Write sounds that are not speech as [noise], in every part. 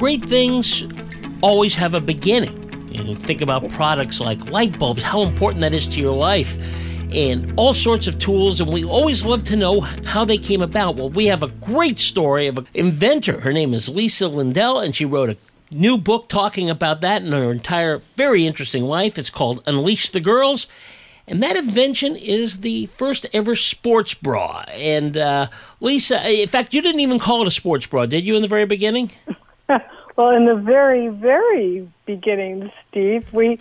great things always have a beginning. You think about products like light bulbs, how important that is to your life, and all sorts of tools. And we always love to know how they came about. Well, we have a great story of an inventor. Her name is Lisa Lindahl, and she wrote a new book talking about that and her entire very interesting life. It's called Unleash the Girls. And that invention is the first ever sports bra. And uh, Lisa, in fact, you didn't even call it a sports bra, did you, in the very beginning? [laughs] well, in the very, very beginning, Steve, we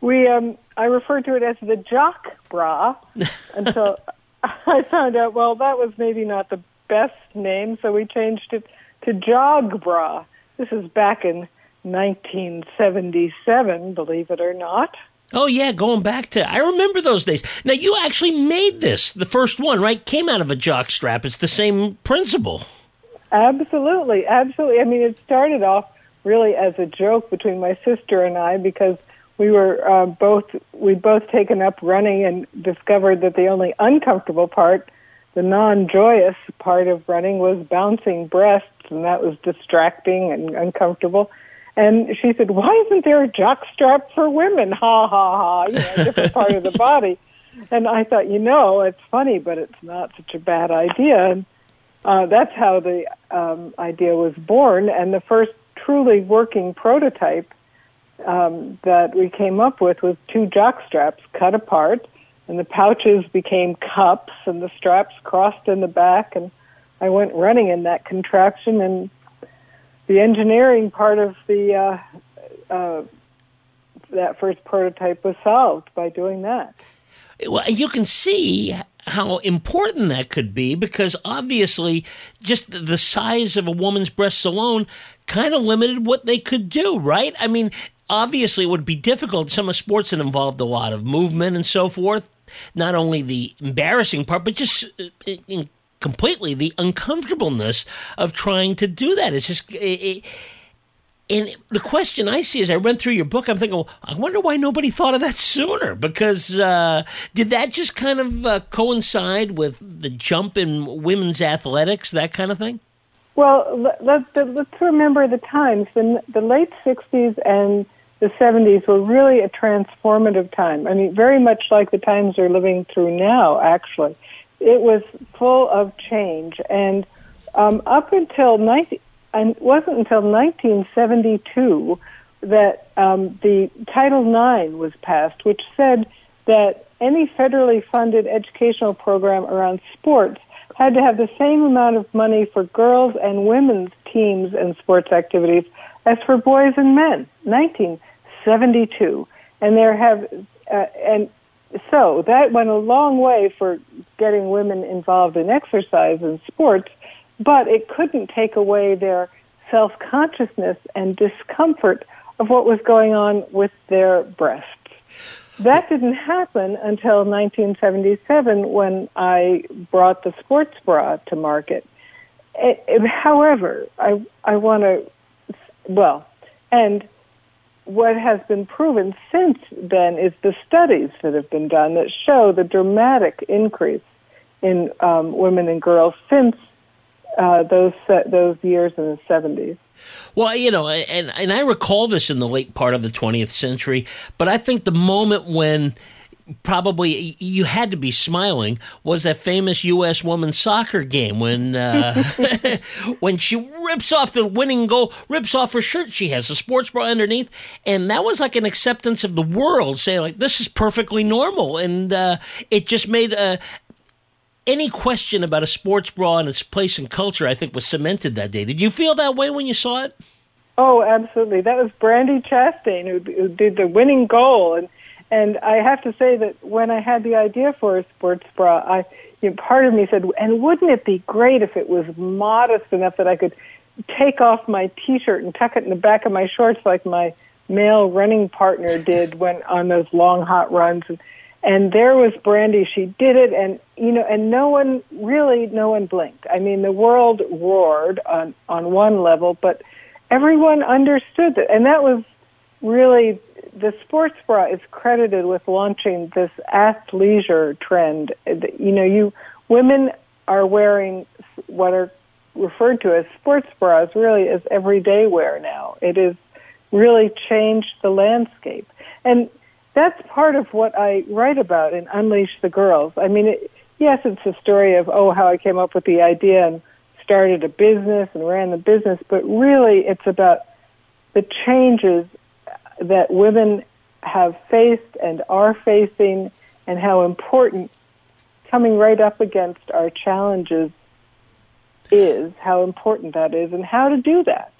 we um, I referred to it as the jock bra [laughs] until I found out. Well, that was maybe not the best name, so we changed it to jog bra. This is back in 1977, believe it or not. Oh yeah, going back to I remember those days. Now you actually made this, the first one, right? Came out of a jock strap. It's the same principle. Absolutely, absolutely. I mean, it started off really as a joke between my sister and I because we were uh, both we'd both taken up running and discovered that the only uncomfortable part, the non-joyous part of running, was bouncing breasts, and that was distracting and uncomfortable. And she said, "Why isn't there a jock strap for women?" Ha ha ha! You know, different part of the body. And I thought, you know, it's funny, but it's not such a bad idea. And uh, that's how the um, idea was born. And the first truly working prototype um, that we came up with was two jock straps cut apart, and the pouches became cups, and the straps crossed in the back. And I went running in that contraption and the engineering part of the uh, uh, that first prototype was solved by doing that. Well, you can see how important that could be because obviously just the size of a woman's breasts alone kind of limited what they could do, right? I mean, obviously it would be difficult some of sports that involved a lot of movement and so forth. Not only the embarrassing part, but just uh, completely the uncomfortableness of trying to do that. It's just. It, it, and the question I see as I read through your book, I'm thinking, well, I wonder why nobody thought of that sooner. Because uh, did that just kind of uh, coincide with the jump in women's athletics, that kind of thing? Well, let, us remember the times. The, the late 60s and the 70s were really a transformative time. I mean, very much like the times we're living through now, actually it was full of change. And um, up until 19, and it wasn't until 1972 that um, the Title IX was passed, which said that any federally funded educational program around sports had to have the same amount of money for girls and women's teams and sports activities as for boys and men. 1972, and there have uh, and so that went a long way for getting women involved in exercise and sports, but it couldn't take away their self consciousness and discomfort of what was going on with their breasts. That didn't happen until 1977 when I brought the sports bra to market. It, it, however, I, I want to, well, and what has been proven since then is the studies that have been done that show the dramatic increase in um, women and girls since uh, those those years in the 70s. Well, you know, and and I recall this in the late part of the 20th century, but I think the moment when probably you had to be smiling was that famous U.S. women's soccer game when uh, [laughs] [laughs] when she rips off the winning goal, rips off her shirt. She has a sports bra underneath, and that was like an acceptance of the world, saying like this is perfectly normal, and uh, it just made a. Any question about a sports bra and its place in culture, I think, was cemented that day. Did you feel that way when you saw it? Oh, absolutely. That was Brandi Chastain who, who did the winning goal, and and I have to say that when I had the idea for a sports bra, I you know, part of me said, and wouldn't it be great if it was modest enough that I could take off my T-shirt and tuck it in the back of my shorts like my male running partner did when on those long hot runs. And, and there was Brandi. She did it, and you know, and no one really, no one blinked. I mean, the world roared on on one level, but everyone understood that, and that was really the sports bra is credited with launching this athleisure trend. You know, you women are wearing what are referred to as sports bras really as everyday wear now. It has really changed the landscape. And that's part of what I write about in Unleash the Girls. I mean, it, yes, it's a story of, oh, how I came up with the idea and started a business and ran the business, but really it's about the changes that women have faced and are facing and how important coming right up against our challenges is, how important that is, and how to do that.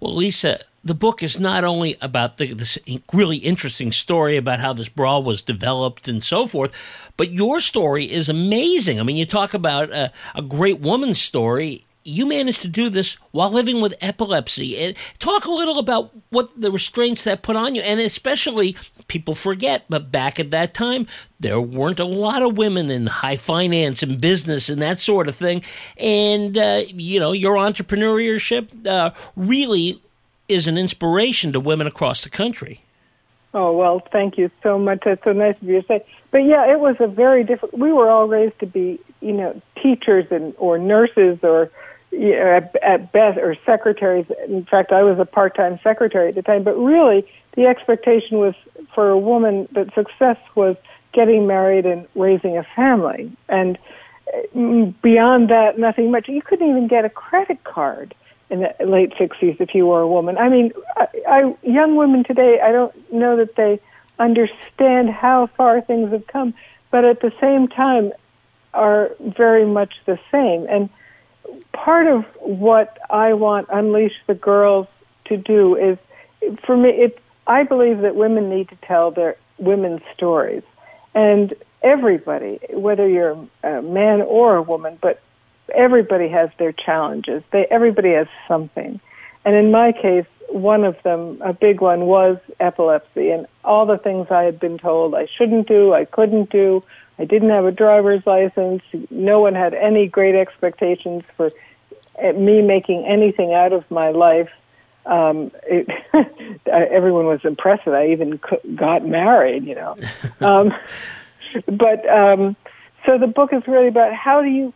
Well, Lisa, the book is not only about the, this really interesting story about how this brawl was developed and so forth, but your story is amazing. I mean, you talk about a, a great woman's story you managed to do this while living with epilepsy. Talk a little about what the restraints that put on you, and especially people forget, but back at that time, there weren't a lot of women in high finance and business and that sort of thing. And uh, you know, your entrepreneurship uh, really is an inspiration to women across the country. Oh well, thank you so much. That's so nice of you to say. But yeah, it was a very different. We were all raised to be, you know, teachers and or nurses or you know, at, at best, or secretaries. In fact, I was a part-time secretary at the time. But really, the expectation was for a woman that success was getting married and raising a family. And mm, beyond that, nothing much. You couldn't even get a credit card in the late 60s if you were a woman. I mean, I, I, young women today, I don't know that they understand how far things have come, but at the same time are very much the same. And part of what I want Unleash the Girls to do is, for me, it. I believe that women need to tell their women's stories, and everybody, whether you're a man or a woman, but everybody has their challenges. They everybody has something, and in my case, one of them, a big one, was epilepsy, and all the things I had been told I shouldn't do, I couldn't do, I didn't have a driver's license. No one had any great expectations for eh, me making anything out of my life. Um, it, [laughs] everyone was impressed that I even got married, you know. [laughs] um, but um, so the book is really about how do you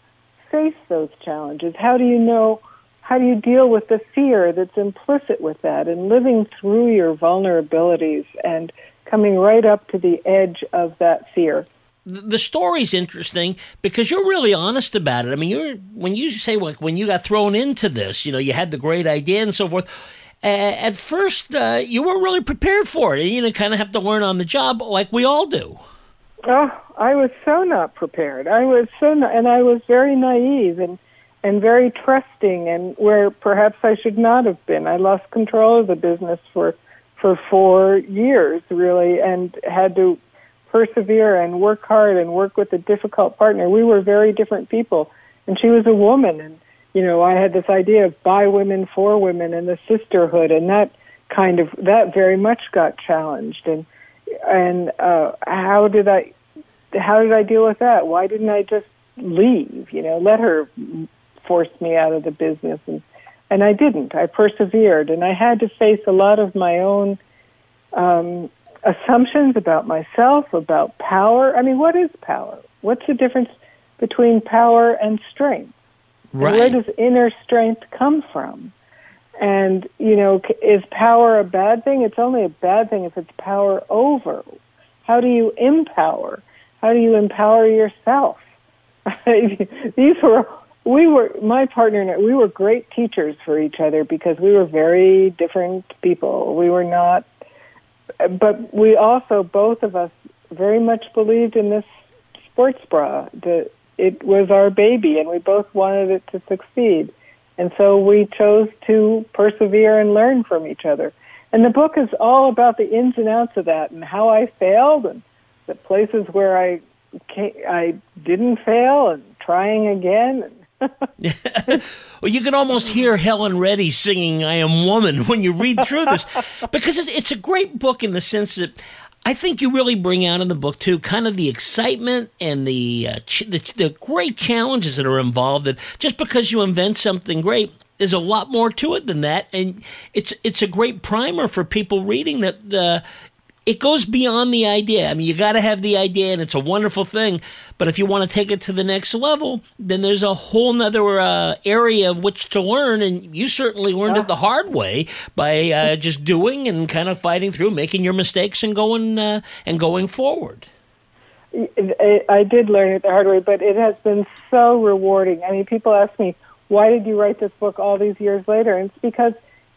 face those challenges? How do you know? How do you deal with the fear that's implicit with that, and living through your vulnerabilities and coming right up to the edge of that fear? the story's interesting because you're really honest about it. I mean, you're when you say like when you got thrown into this, you know, you had the great idea and so forth. At first, uh, you weren't really prepared for it. You know, kind of have to learn on the job, like we all do. Oh, I was so not prepared. I was so, not, and I was very naive and and very trusting, and where perhaps I should not have been. I lost control of the business for for four years, really, and had to persevere and work hard and work with a difficult partner. We were very different people, and she was a woman, and you know I had this idea of by women for women and the sisterhood, and that kind of that very much got challenged. And and uh, how did I how did I deal with that? Why didn't I just leave? You know, let her force me out of the business and and I didn't. I persevered, and I had to face a lot of my own um, assumptions about myself, about power. I mean, what is power? What's the difference between power and strength? Right. And where does inner strength come from? And, you know, is power a bad thing? It's only a bad thing if it's power over. How do you empower? How do you empower yourself? [laughs] These were, we were, my partner and I, we were great teachers for each other because we were very different people. We were not but we also both of us very much believed in this sports bra. That it was our baby, and we both wanted it to succeed. And so we chose to persevere and learn from each other. And the book is all about the ins and outs of that, and how I failed, and the places where I I didn't fail, and trying again. [laughs] Well, you can almost hear Helen Reddy singing "I Am Woman" when you read through this, [laughs] because it's a great book in the sense that I think you really bring out in the book too, kind of the excitement and the uh, ch- the, the great challenges that are involved. That just because you invent something great, there's a lot more to it than that, and it's it's a great primer for people reading that. Uh, it goes beyond the idea. I mean, you got to have the idea, and it's a wonderful thing. But if you want to take it to the next level, then there's a whole nother uh, area of which to learn, and you certainly learned it the hard way by uh, just doing and kind of fighting through, making your mistakes, and going uh, and going forward. I did learn it the hard way, but it has been so rewarding. I mean, people ask me, why did you write this book all these years later? And it's because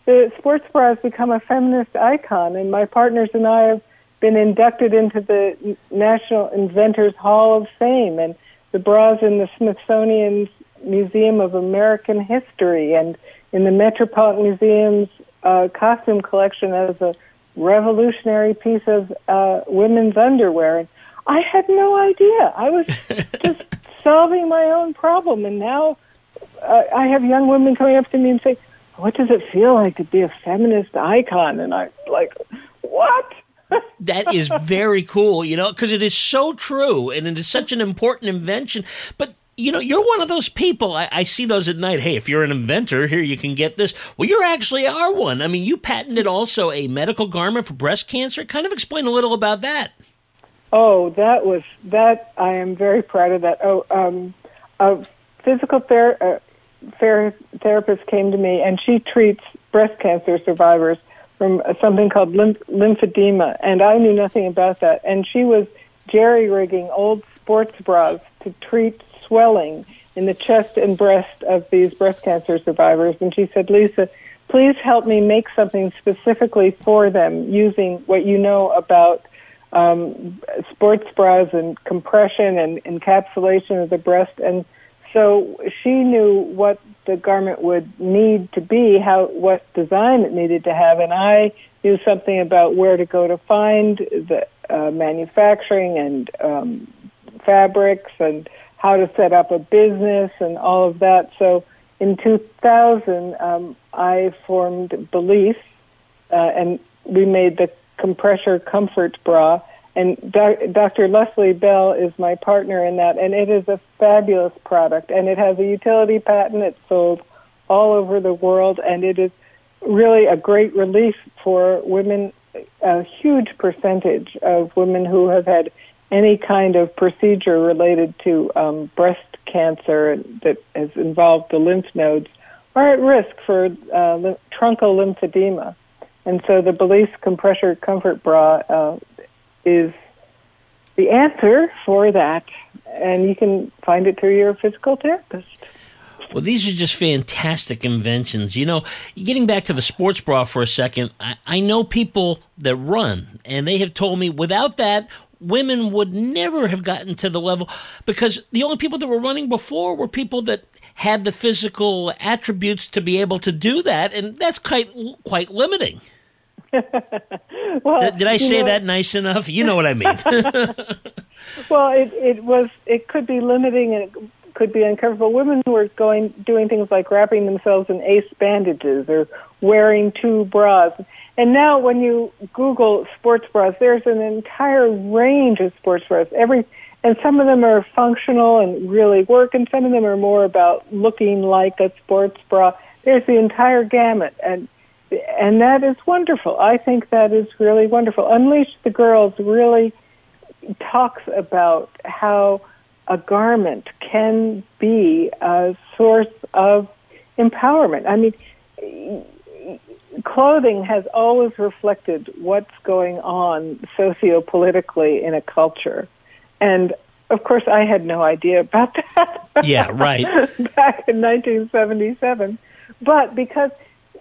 the sports bra has become a feminist icon, and my partners and I have been inducted into the National Inventors Hall of Fame, and the bras in the Smithsonian's Museum of American History, and in the Metropolitan Museum's uh, costume collection as a revolutionary piece of uh, women's underwear. And I had no idea. I was [laughs] just solving my own problem, and now uh, I have young women coming up to me and say, "What does it feel like to be a feminist icon?" And I'm like, "What?" [laughs] that is very cool, you know, because it is so true and it is such an important invention. But you know, you're one of those people. I, I, see those at night. Hey, if you're an inventor, here you can get this. Well, you actually are one. I mean, you patented also a medical garment for breast cancer. Kind of explain a little about that. Oh, that was that. I am very proud of that. Oh, um, a physical ther- uh, therapist came to me, and she treats breast cancer survivors from something called lymph- lymphedema, and I knew nothing about that. And she was jerry rigging old sports bras to treat swelling in the chest and breast of these breast cancer survivors. And she said, Lisa, please help me make something specifically for them using what you know about um, sports bras and compression and encapsulation of the breast. And so she knew what the garment would need to be, how what design it needed to have, and I knew something about where to go to find the uh, manufacturing and um, fabrics and how to set up a business and all of that. So in 2000, um, I formed Belief, uh, and we made the Compressor Comfort Bra. And Dr. Leslie Bell is my partner in that, and it is a fabulous product. And it has a utility patent. It's sold all over the world, and it is really a great relief for women. A huge percentage of women who have had any kind of procedure related to um, breast cancer that has involved the lymph nodes are at risk for uh, truncal lymphedema. And so the Belief Compressor Comfort Bra uh, is the answer for that. And you can find it through your physical therapist. Well, these are just fantastic inventions. You know, getting back to the sports bra for a second, I, I know people that run, and they have told me without that, women would never have gotten to the level because the only people that were running before were people that had the physical attributes to be able to do that, and that's quite quite limiting. [laughs] well, did, did I say know, that nice enough? You know what I mean. [laughs] [laughs] well, it it was it could be limiting and it could be uncomfortable. Women were going doing things like wrapping themselves in ace bandages or wearing two bras and now, when you Google sports bras, there's an entire range of sports bras. Every and some of them are functional and really work, and some of them are more about looking like a sports bra. There's the entire gamut, and and that is wonderful. I think that is really wonderful. Unleash the Girls really talks about how a garment can be a source of empowerment. I mean, clothing has always reflected what's going on sociopolitically in a culture. And of course, I had no idea about that. Yeah, right. [laughs] Back in 1977. But because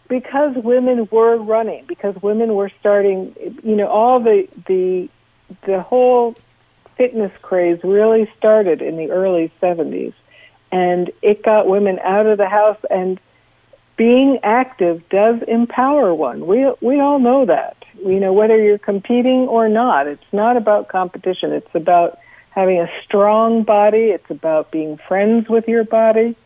because women were running, because women were starting, you know, all the the the whole fitness craze really started in the early 70s and it got women out of the house and being active does empower one. We we all know that. You know whether you're competing or not. It's not about competition. It's about having a strong body. It's about being friends with your body,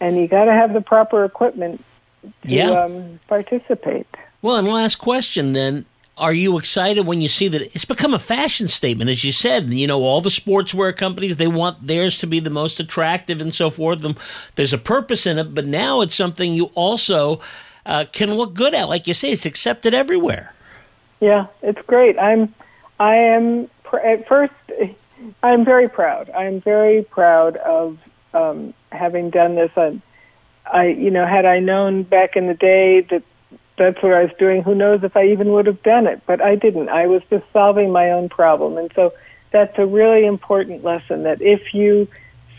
and you got to have the proper equipment to yeah. um, participate. Well, and last question then are you excited when you see that it's become a fashion statement as you said you know all the sportswear companies they want theirs to be the most attractive and so forth there's a purpose in it but now it's something you also uh, can look good at like you say it's accepted everywhere Yeah, it's great. I'm, I am pr- at first. I'm very proud. I'm very proud of um, having done this. I, I, you know, had I known back in the day that that's what I was doing, who knows if I even would have done it. But I didn't. I was just solving my own problem, and so that's a really important lesson. That if you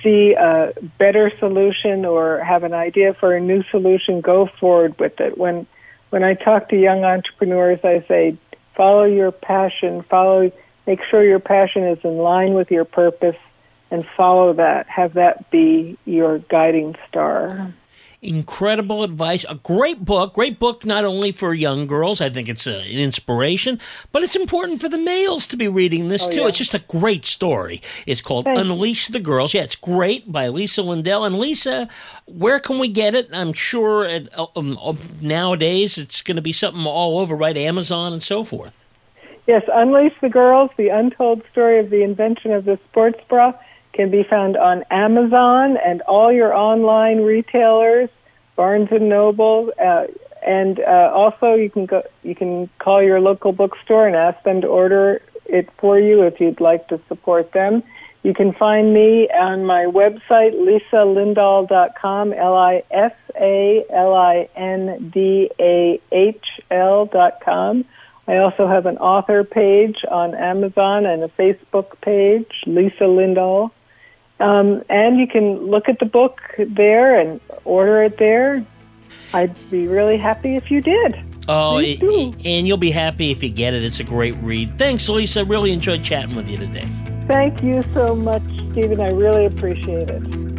see a better solution or have an idea for a new solution, go forward with it. When when I talk to young entrepreneurs, I say, follow your passion, follow make sure your passion is in line with your purpose and follow that. Have that be your guiding star mm-hmm. Incredible advice. A great book, great book not only for young girls, I think it's a, an inspiration, but it's important for the males to be reading this oh, too. Yeah. It's just a great story. It's called Unleash the Girls. Yeah, it's great by Lisa Lindahl. And Lisa, where can we get it? I'm sure it, um, um, nowadays it's going to be something all over, right? Amazon and so forth. Yes, Unleash the Girls, the untold story of the invention of the sports bra can be found on Amazon and all your online retailers, Barnes and Noble, uh, and uh, also you can go you can call your local bookstore and ask them to order it for you if you'd like to support them. You can find me on my website, lisalindahl.com, L-I-S-A-L-I-N-D-A-H-L dot com. I also have an author page on Amazon and a Facebook page, Lisa Lindahl. Um, and you can look at the book there and order it there. I'd be really happy if you did. Oh, do. and you'll be happy if you get it. It's a great read. Thanks, Lisa. Really enjoyed chatting with you today. Thank you so much, Stephen. I really appreciate it.